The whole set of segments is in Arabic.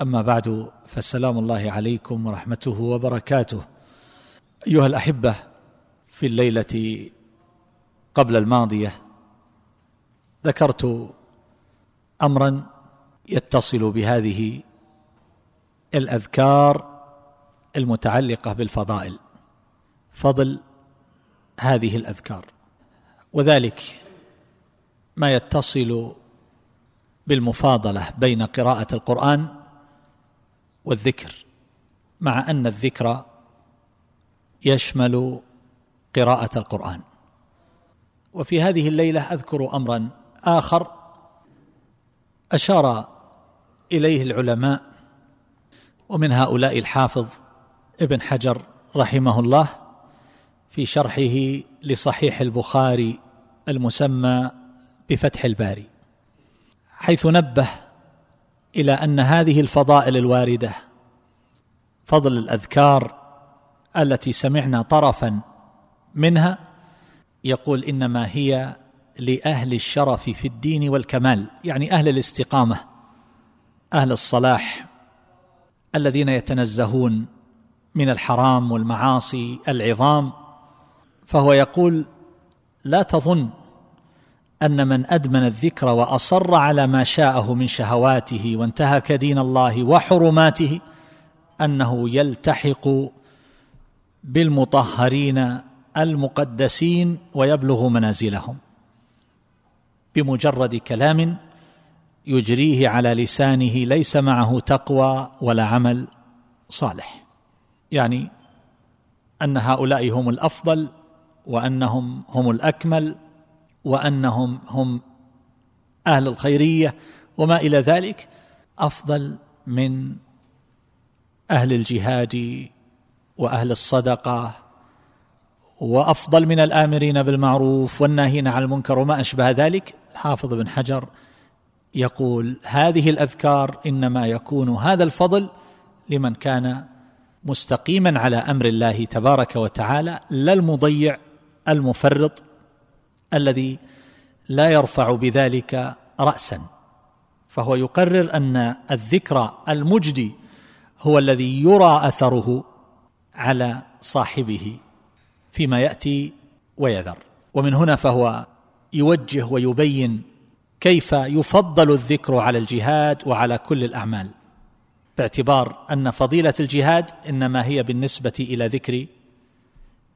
أما بعد فالسلام الله عليكم ورحمته وبركاته. أيها الأحبة في الليلة قبل الماضية ذكرت أمرا يتصل بهذه الأذكار المتعلقة بالفضائل. فضل هذه الأذكار. وذلك ما يتصل بالمفاضلة بين قراءة القرآن والذكر مع أن الذكر يشمل قراءة القرآن. وفي هذه الليلة أذكر أمرا آخر أشار إليه العلماء ومن هؤلاء الحافظ ابن حجر رحمه الله في شرحه لصحيح البخاري المسمى بفتح الباري حيث نبه إلى أن هذه الفضائل الواردة فضل الأذكار التي سمعنا طرفا منها يقول إنما هي لأهل الشرف في الدين والكمال يعني أهل الاستقامة أهل الصلاح الذين يتنزهون من الحرام والمعاصي العظام. فهو يقول لا تظن أن من أدمن الذكر وأصر على ما شاءه من شهواته وانتهك دين الله وحرماته أنه يلتحق بالمطهرين المقدسين ويبلغ منازلهم. بمجرد كلام يجريه على لسانه ليس معه تقوى ولا عمل صالح. يعني أن هؤلاء هم الأفضل وأنهم هم الأكمل وأنهم هم أهل الخيرية وما إلى ذلك أفضل من أهل الجهاد وأهل الصدقة وأفضل من الآمرين بالمعروف والناهين عن المنكر وما أشبه ذلك. الحافظ بن حجر يقول هذه الأذكار إنما يكون هذا الفضل لمن كان مستقيما على أمر الله تبارك وتعالى لا المضيع المفرط الذي لا يرفع بذلك راسا. فهو يقرر أن الذكر المجدي هو الذي يرى أثره على صاحبه فيما يأتي ويذر. ومن هنا فهو يوجه ويبين كيف يفضل الذكر على الجهاد وعلى كل الأعمال باعتبار أن فضيلة الجهاد إنما هي بالنسبة إلى ذكر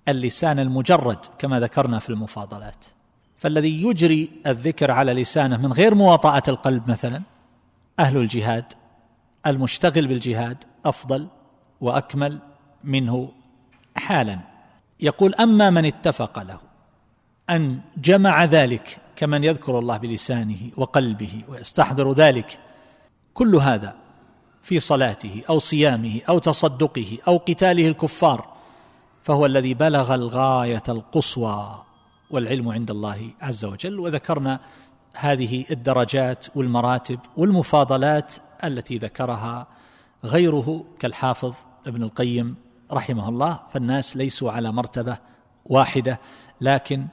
اللسان المجرد كما ذكرنا في المفاضلات. فالذي يجري الذكر على لسانه من غير مواطأة القلب مثلا أهل الجهاد المشتغل بالجهاد أفضل وأكمل منه حالا. يقول أما من اتفق له أن جمع ذلك كمن يذكر الله بلسانه وقلبه ويستحضر ذلك كل هذا في صلاته أو صيامه أو تصدقه أو قتاله الكفار فهو الذي بلغ الغاية القصوى. والعلم عند الله عز وجل. وذكرنا هذه الدرجات والمراتب والمفاضلات التي ذكرها غيره كالحافظ ابن القيم رحمه الله. فالناس ليسوا على مرتبة واحدة لكن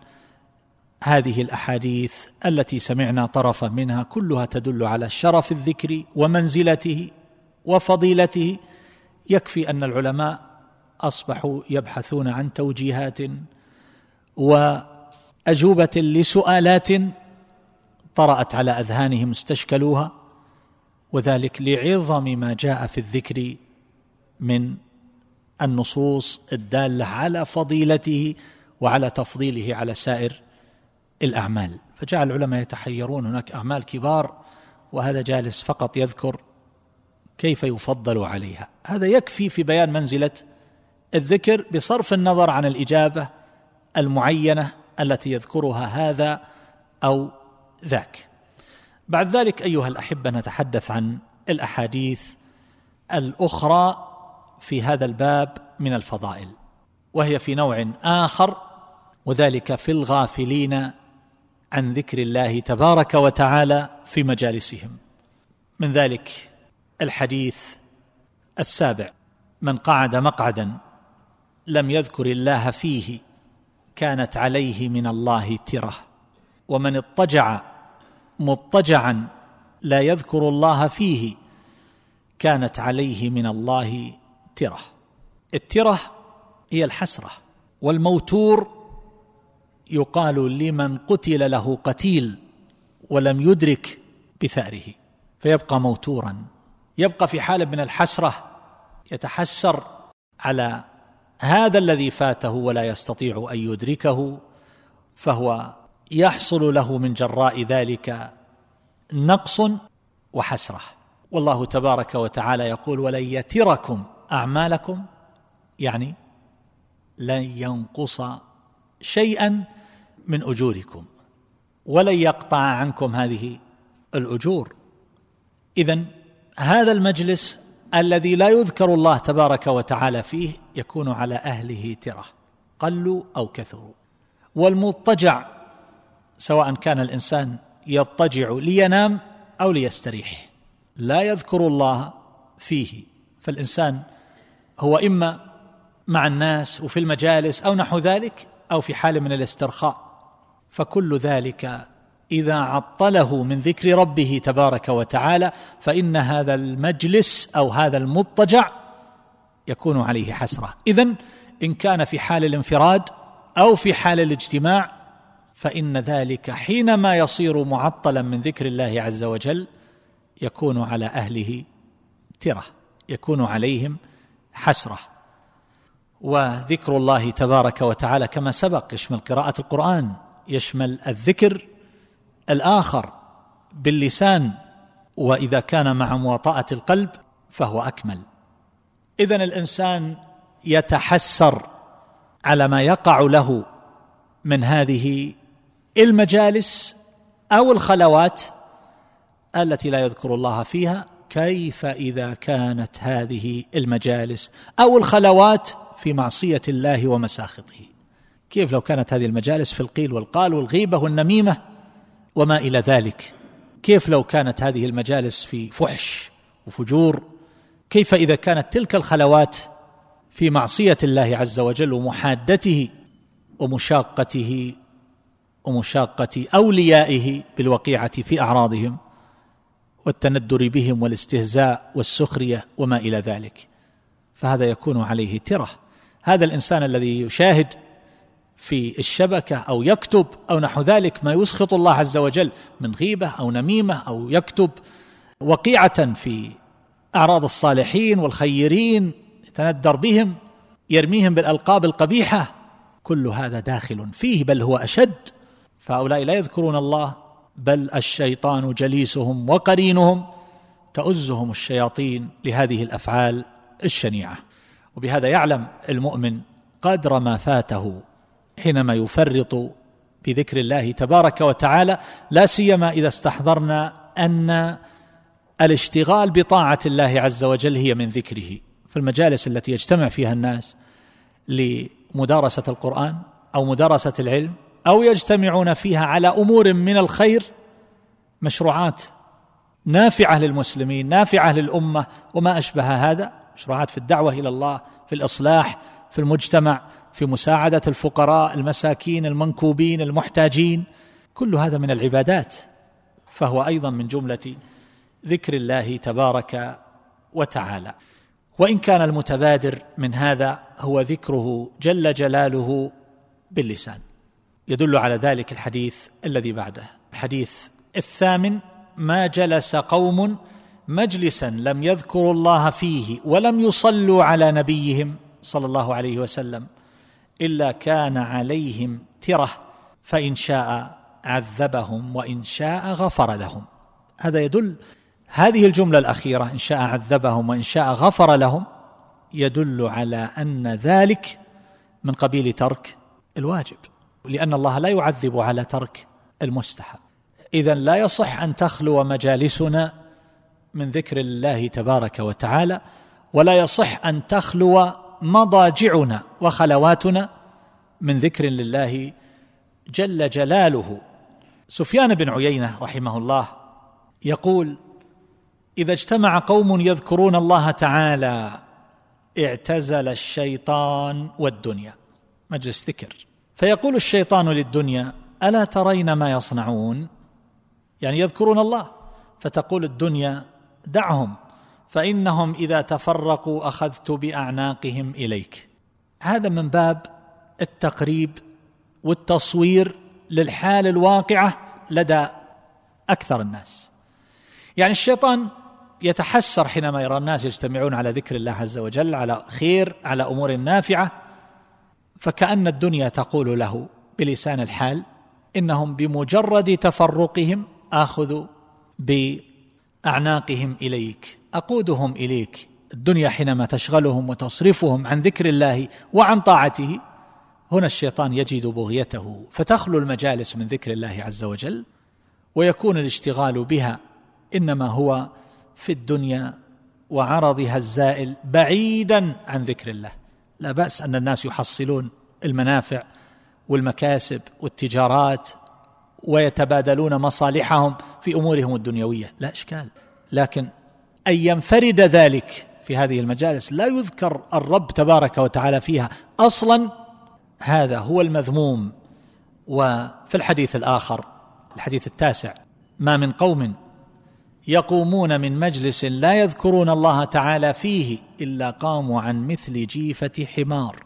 هذه الأحاديث التي سمعنا طرفا منها كلها تدل على شرف الذكر ومنزلته وفضيلته. يكفي أن العلماء أصبحوا يبحثون عن توجيهات واجوبه لسؤالات طرأت على أذهانهم استشكلوها وذلك لعظم ما جاء في الذكر من النصوص الدالة على فضيلته وعلى تفضيله على سائر الأعمال. فجعل العلماء يتحيرون هناك أعمال كبار وهذا جالس فقط يذكر كيف يفضل عليها. هذا يكفي في بيان منزلة الذكر بصرف النظر عن الإجابة المعينة التي يذكرها هذا أو ذاك. بعد ذلك أيها الأحبة نتحدث عن الأحاديث الأخرى في هذا الباب من الفضائل وهي في نوع آخر وذلك في الغافلين عن ذكر الله تبارك وتعالى في مجالسهم. من ذلك الحديث السابع من قعد مقعدا لم يذكر الله فيه كانت عليه من الله ترة. ومن اضطجع مضطجعا لا يذكر الله فيه كانت عليه من الله ترة. الترة هي الحسرة والموتور يقال لمن قتل له قتيل ولم يدرك بثأره فيبقى موتورا. يبقى في حاله من الحسرة يتحسر على هذا الذي فاته ولا يستطيع أن يدركه فهو يحصل له من جراء ذلك نقص وحسرة. والله تبارك وتعالى يقول ولن يتركم أعمالكم يعني لن ينقص شيئا من أجوركم. ولن يقطع عنكم هذه الأجور. اذا هذا المجلس الذي لا يذكر الله تبارك وتعالى فيه يكون على أهله ترة قلوا أو كثروا. والمضطجع سواء كان الإنسان يضطجع لينام أو ليستريح. لا يذكر الله فيه فالإنسان هو إما مع الناس وفي المجالس أو نحو ذلك أو في حال من الاسترخاء. فكل ذلك إذا عطله من ذكر ربه تبارك وتعالى فإن هذا المجلس أو هذا المضطجع يكون عليه حسرة. اذا إن كان في حال الانفراد أو في حال الاجتماع فإن ذلك حينما يصير معطلا من ذكر الله عز وجل يكون على أهله ترة يكون عليهم حسرة. وذكر الله تبارك وتعالى كما سبق يشمل قراءة القرآن يشمل الذكر الآخر باللسان وإذا كان مع مواطأة القلب فهو أكمل. اذا الإنسان يتحسر على ما يقع له من هذه المجالس أو الخلوات التي لا يذكر الله فيها كيف إذا كانت هذه المجالس أو الخلوات في معصية الله ومساخطه؟ كيف لو كانت هذه المجالس في القيل والقال والغيبة والنميمة وما إلى ذلك. كيف لو كانت هذه المجالس في فحش وفجور؟ كيف إذا كانت تلك الخلوات في معصية الله عز وجل ومحادته ومشاقته ومشاقة أوليائه بالوقيعة في أعراضهم والتندر بهم والاستهزاء والسخرية وما إلى ذلك؟ فهذا يكون عليه ترة. هذا الإنسان الذي يشاهد في الشبكة أو يكتب أو نحو ذلك ما يسخط الله عز وجل من غيبة أو نميمة أو يكتب وقيعة في أعراض الصالحين والخيرين يتندر بهم يرميهم بالألقاب القبيحة. كل هذا داخل فيه بل هو أشد. فهؤلاء لا يذكرون الله بل الشيطان جليسهم وقرينهم تؤزهم الشياطين لهذه الأفعال الشنيعة. وبهذا يعلم المؤمن قدر ما فاته حينما يفرط بذكر الله تبارك وتعالى لا سيما إذا استحضرنا أن الاشتغال بطاعة الله عز وجل هي من ذكره. في المجالس التي يجتمع فيها الناس لمدارسة القرآن أو مدارسة العلم أو يجتمعون فيها على أمور من الخير مشروعات نافعة للمسلمين نافعة للأمة. وما أشبه هذا؟ مشروعات في الدعوة إلى الله في الإصلاح في المجتمع. في مساعدة الفقراء المساكين المنكوبين المحتاجين. كل هذا من العبادات. فهو أيضا من جملة ذكر الله تبارك وتعالى. وإن كان المتبادر من هذا هو ذكره جل جلاله باللسان. يدل على ذلك الحديث الذي بعده. الحديث الثامن ما جلس قوم مجلسا لم يذكروا الله فيه ولم يصلوا على نبيهم صلى الله عليه وسلم. إلا كان عليهم ترة فإن شاء عذبهم وإن شاء غفر لهم. هذا يدل هذه الجملة الأخيرة إن شاء عذبهم وإن شاء غفر لهم يدل على أن ذلك من قبيل ترك الواجب لأن الله لا يعذب على ترك المستحب. اذا لا يصح أن تخلو مجالسنا من ذكر الله تبارك وتعالى ولا يصح أن تخلو مضاجعنا وخلواتنا من ذكر لله جل جلاله. سفيان بن عيينة رحمه الله يقول إذا اجتمع قوم يذكرون الله تعالى اعتزل الشيطان والدنيا. مجلس ذكر. فيقول الشيطان للدنيا ألا ترين ما يصنعون؟ يعني يذكرون الله فتقول الدنيا دعهم. فإنهم إذا تفرقوا أخذت بأعناقهم إليك. هذا من باب التقريب والتصوير للحال الواقعة لدى أكثر الناس. يعني الشيطان يتحسر حينما يرى الناس يجتمعون على ذكر الله عز وجل على خير على أمور نافعة. فكأن الدنيا تقول له بلسان الحال إنهم بمجرد تفرقهم اخذ باعناقهم إليك أقودهم إليك. الدنيا حينما تشغلهم وتصرفهم عن ذكر الله وعن طاعته هنا الشيطان يجد بغيته فتخلو المجالس من ذكر الله عز وجل ويكون الاشتغال بها إنما هو في الدنيا وعرضها الزائل بعيدا عن ذكر الله. لا بأس أن الناس يحصلون المنافع والمكاسب والتجارات ويتبادلون مصالحهم في أمورهم الدنيوية. لا إشكال. لكن أن ينفرد ذلك في هذه المجالس لا يذكر الرب تبارك وتعالى فيها أصلا. هذا هو المذموم. وفي الحديث الآخر الحديث التاسع ما من قوم يقومون من مجلس لا يذكرون الله تعالى فيه إلا قاموا عن مثل جيفة حمار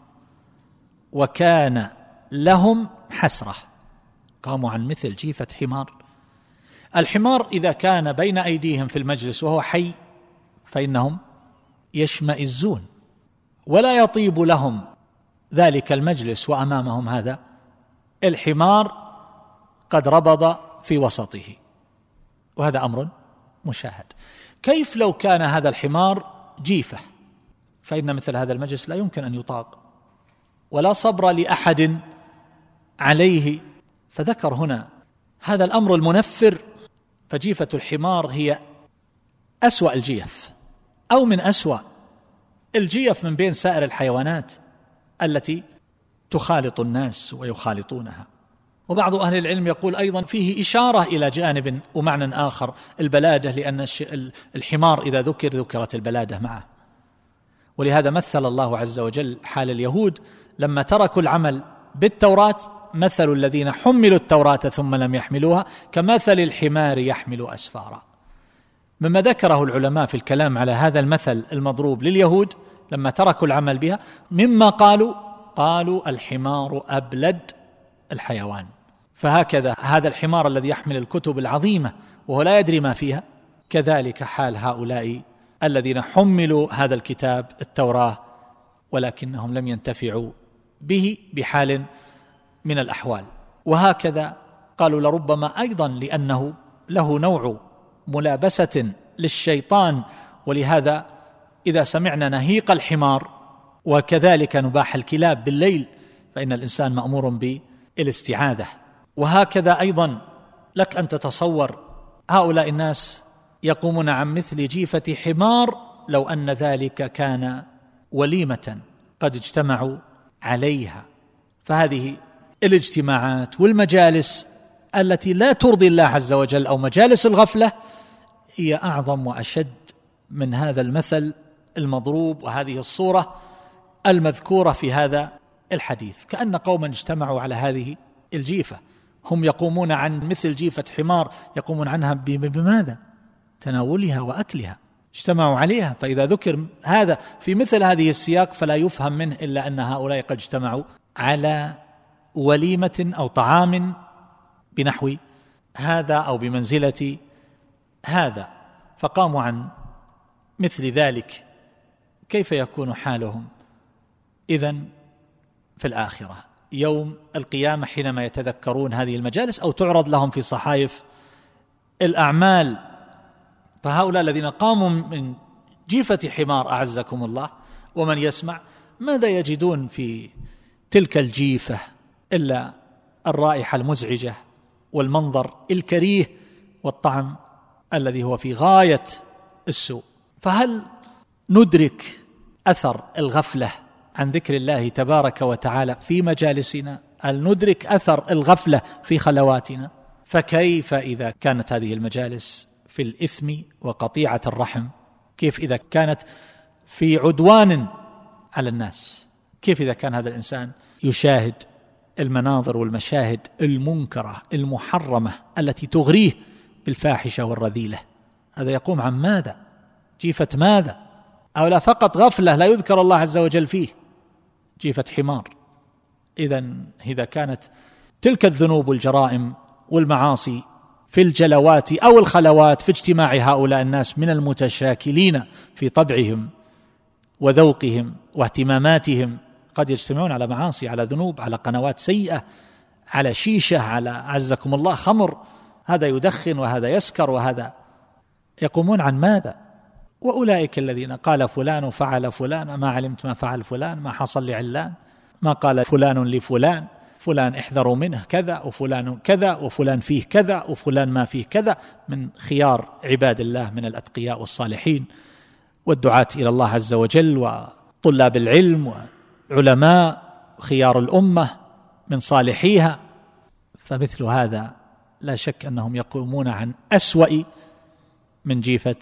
وكان لهم حسرة. قاموا عن مثل جيفة حمار. الحمار إذا كان بين أيديهم في المجلس وهو حي فإنهم يشمئزون ولا يطيب لهم ذلك المجلس وأمامهم هذا. الحمار قد ربض في وسطه. وهذا أمر مشاهد. كيف لو كان هذا الحمار جيفة؟ فإن مثل هذا المجلس لا يمكن أن يطاق. ولا صبر لأحد عليه فذكر هنا هذا الأمر المنفر فجيفة الحمار هي أسوأ الجيف أو من أسوأ الجيف من بين سائر الحيوانات التي تخالط الناس ويخالطونها. وبعض أهل العلم يقول أيضا فيه إشارة إلى جانب ومعنى آخر البلادة لأن الحمار إذا ذكر ذكرت البلادة معه. ولهذا مثل الله عز وجل حال اليهود لما تركوا العمل بالتوراة مثل الذين حملوا التوراة ثم لم يحملوها كمثل الحمار يحمل أسفارا. مما ذكره العلماء في الكلام على هذا المثل المضروب لليهود لما تركوا العمل بها مما قالوا؟ قالوا الحمار أبلد الحيوان. فهكذا هذا الحمار الذي يحمل الكتب العظيمة وهو لا يدري ما فيها كذلك حال هؤلاء الذين حملوا هذا الكتاب التوراة ولكنهم لم ينتفعوا به بحال من الأحوال. وهكذا قالوا لربما أيضا لأنه له نوع ملابسة للشيطان ولهذا إذا سمعنا نهيق الحمار وكذلك نباح الكلاب بالليل فإن الإنسان مأمور بالاستعاذة. وهكذا أيضا لك أن تتصور هؤلاء الناس يقومون عن مثل جيفة حمار لو أن ذلك كان وليمة قد اجتمعوا عليها. فهذه الاجتماعات والمجالس التي لا ترضي الله عز وجل أو مجالس الغفلة هي أعظم وأشد من هذا المثل المضروب. وهذه الصورة المذكورة في هذا الحديث. كأن قوما اجتمعوا على هذه الجيفة. هم يقومون عن مثل جيفة حمار يقومون عنها بماذا؟ تناولها وأكلها. اجتمعوا عليها. فإذا ذكر هذا في مثل هذه السياق فلا يفهم منه إلا أن هؤلاء قد اجتمعوا على وليمة أو طعام بنحو هذا أو بمنزلة هذا فقاموا عن مثل ذلك. كيف يكون حالهم؟ اذا في الآخرة يوم القيامة حينما يتذكرون هذه المجالس أو تعرض لهم في صحائف الأعمال. فهؤلاء الذين قاموا من جيفة حمار أعزكم الله ومن يسمع ماذا يجدون في تلك الجيفة؟ إلا الرائحة المزعجة والمنظر الكريه والطعم الذي هو في غاية السوء. فهل ندرك أثر الغفلة عن ذكر الله تبارك وتعالى في مجالسنا؟ هل ندرك أثر الغفلة في خلواتنا؟ فكيف إذا كانت هذه المجالس في الإثم وقطيعة الرحم؟ كيف إذا كانت في عدوان على الناس؟ كيف إذا كان هذا الإنسان يشاهد المناظر والمشاهد المنكرة المحرمة التي تغريه بالفاحشة والرذيلة. هذا يقوم عن ماذا؟ جيفة ماذا؟ أو لا فقط غفلة لا يذكر الله عز وجل فيه. جيفة حمار. اذا إذا كانت تلك الذنوب والجرائم والمعاصي في الجلوات أو الخلوات في اجتماع هؤلاء الناس من المتشاكلين في طبعهم وذوقهم واهتماماتهم قد يجتمعون على معاصي على ذنوب على قنوات سيئة على شيشة على عزكم الله خمر. هذا يدخن وهذا يسكر وهذا. يقومون عن ماذا؟ وأولئك الذين قال فلان فعل فلان ما علمت ما فعل فلان ما حصل لعلان. ما قال فلان لفلان فلان احذروا منه كذا وفلان كذا وفلان فيه كذا وفلان ما فيه كذا من خيار عباد الله من الأتقياء والصالحين والدعاة إلى الله عز وجل وطلاب العلم وعلماء خيار الأمة من صالحيها فمثل هذا لا شك أنهم يقومون عن أسوأ من جيفة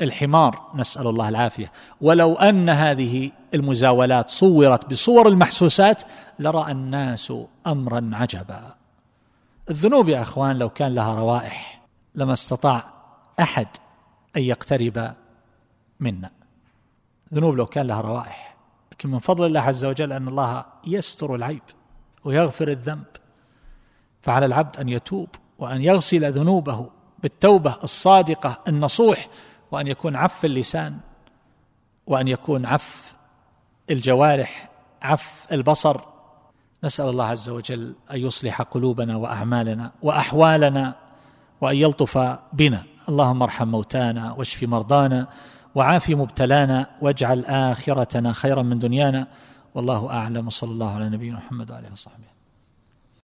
الحمار. نسأل الله العافية. ولو أن هذه المزاولات صورت بصور المحسوسات لرأى الناس امرا عجبا. الذنوب يا أخوان لو كان لها روائح لما استطاع أحد أن يقترب منا. ذنوب لو كان لها روائح. لكن من فضل الله عز وجل أن الله يستر العيب ويغفر الذنب. فعلى العبد أن يتوب وأن يغسل ذنوبه بالتوبة الصادقة النصوح وأن يكون عف اللسان وأن يكون عف الجوارح عف البصر. نسأل الله عز وجل أن يصلح قلوبنا وأعمالنا وأحوالنا وأن يلطف بنا. اللهم ارحم موتانا واشف مرضانا وعاف مبتلانا واجعل آخرتنا خيرا من دنيانا. والله أعلم. صلى الله على نبينا محمد واله وصحبه.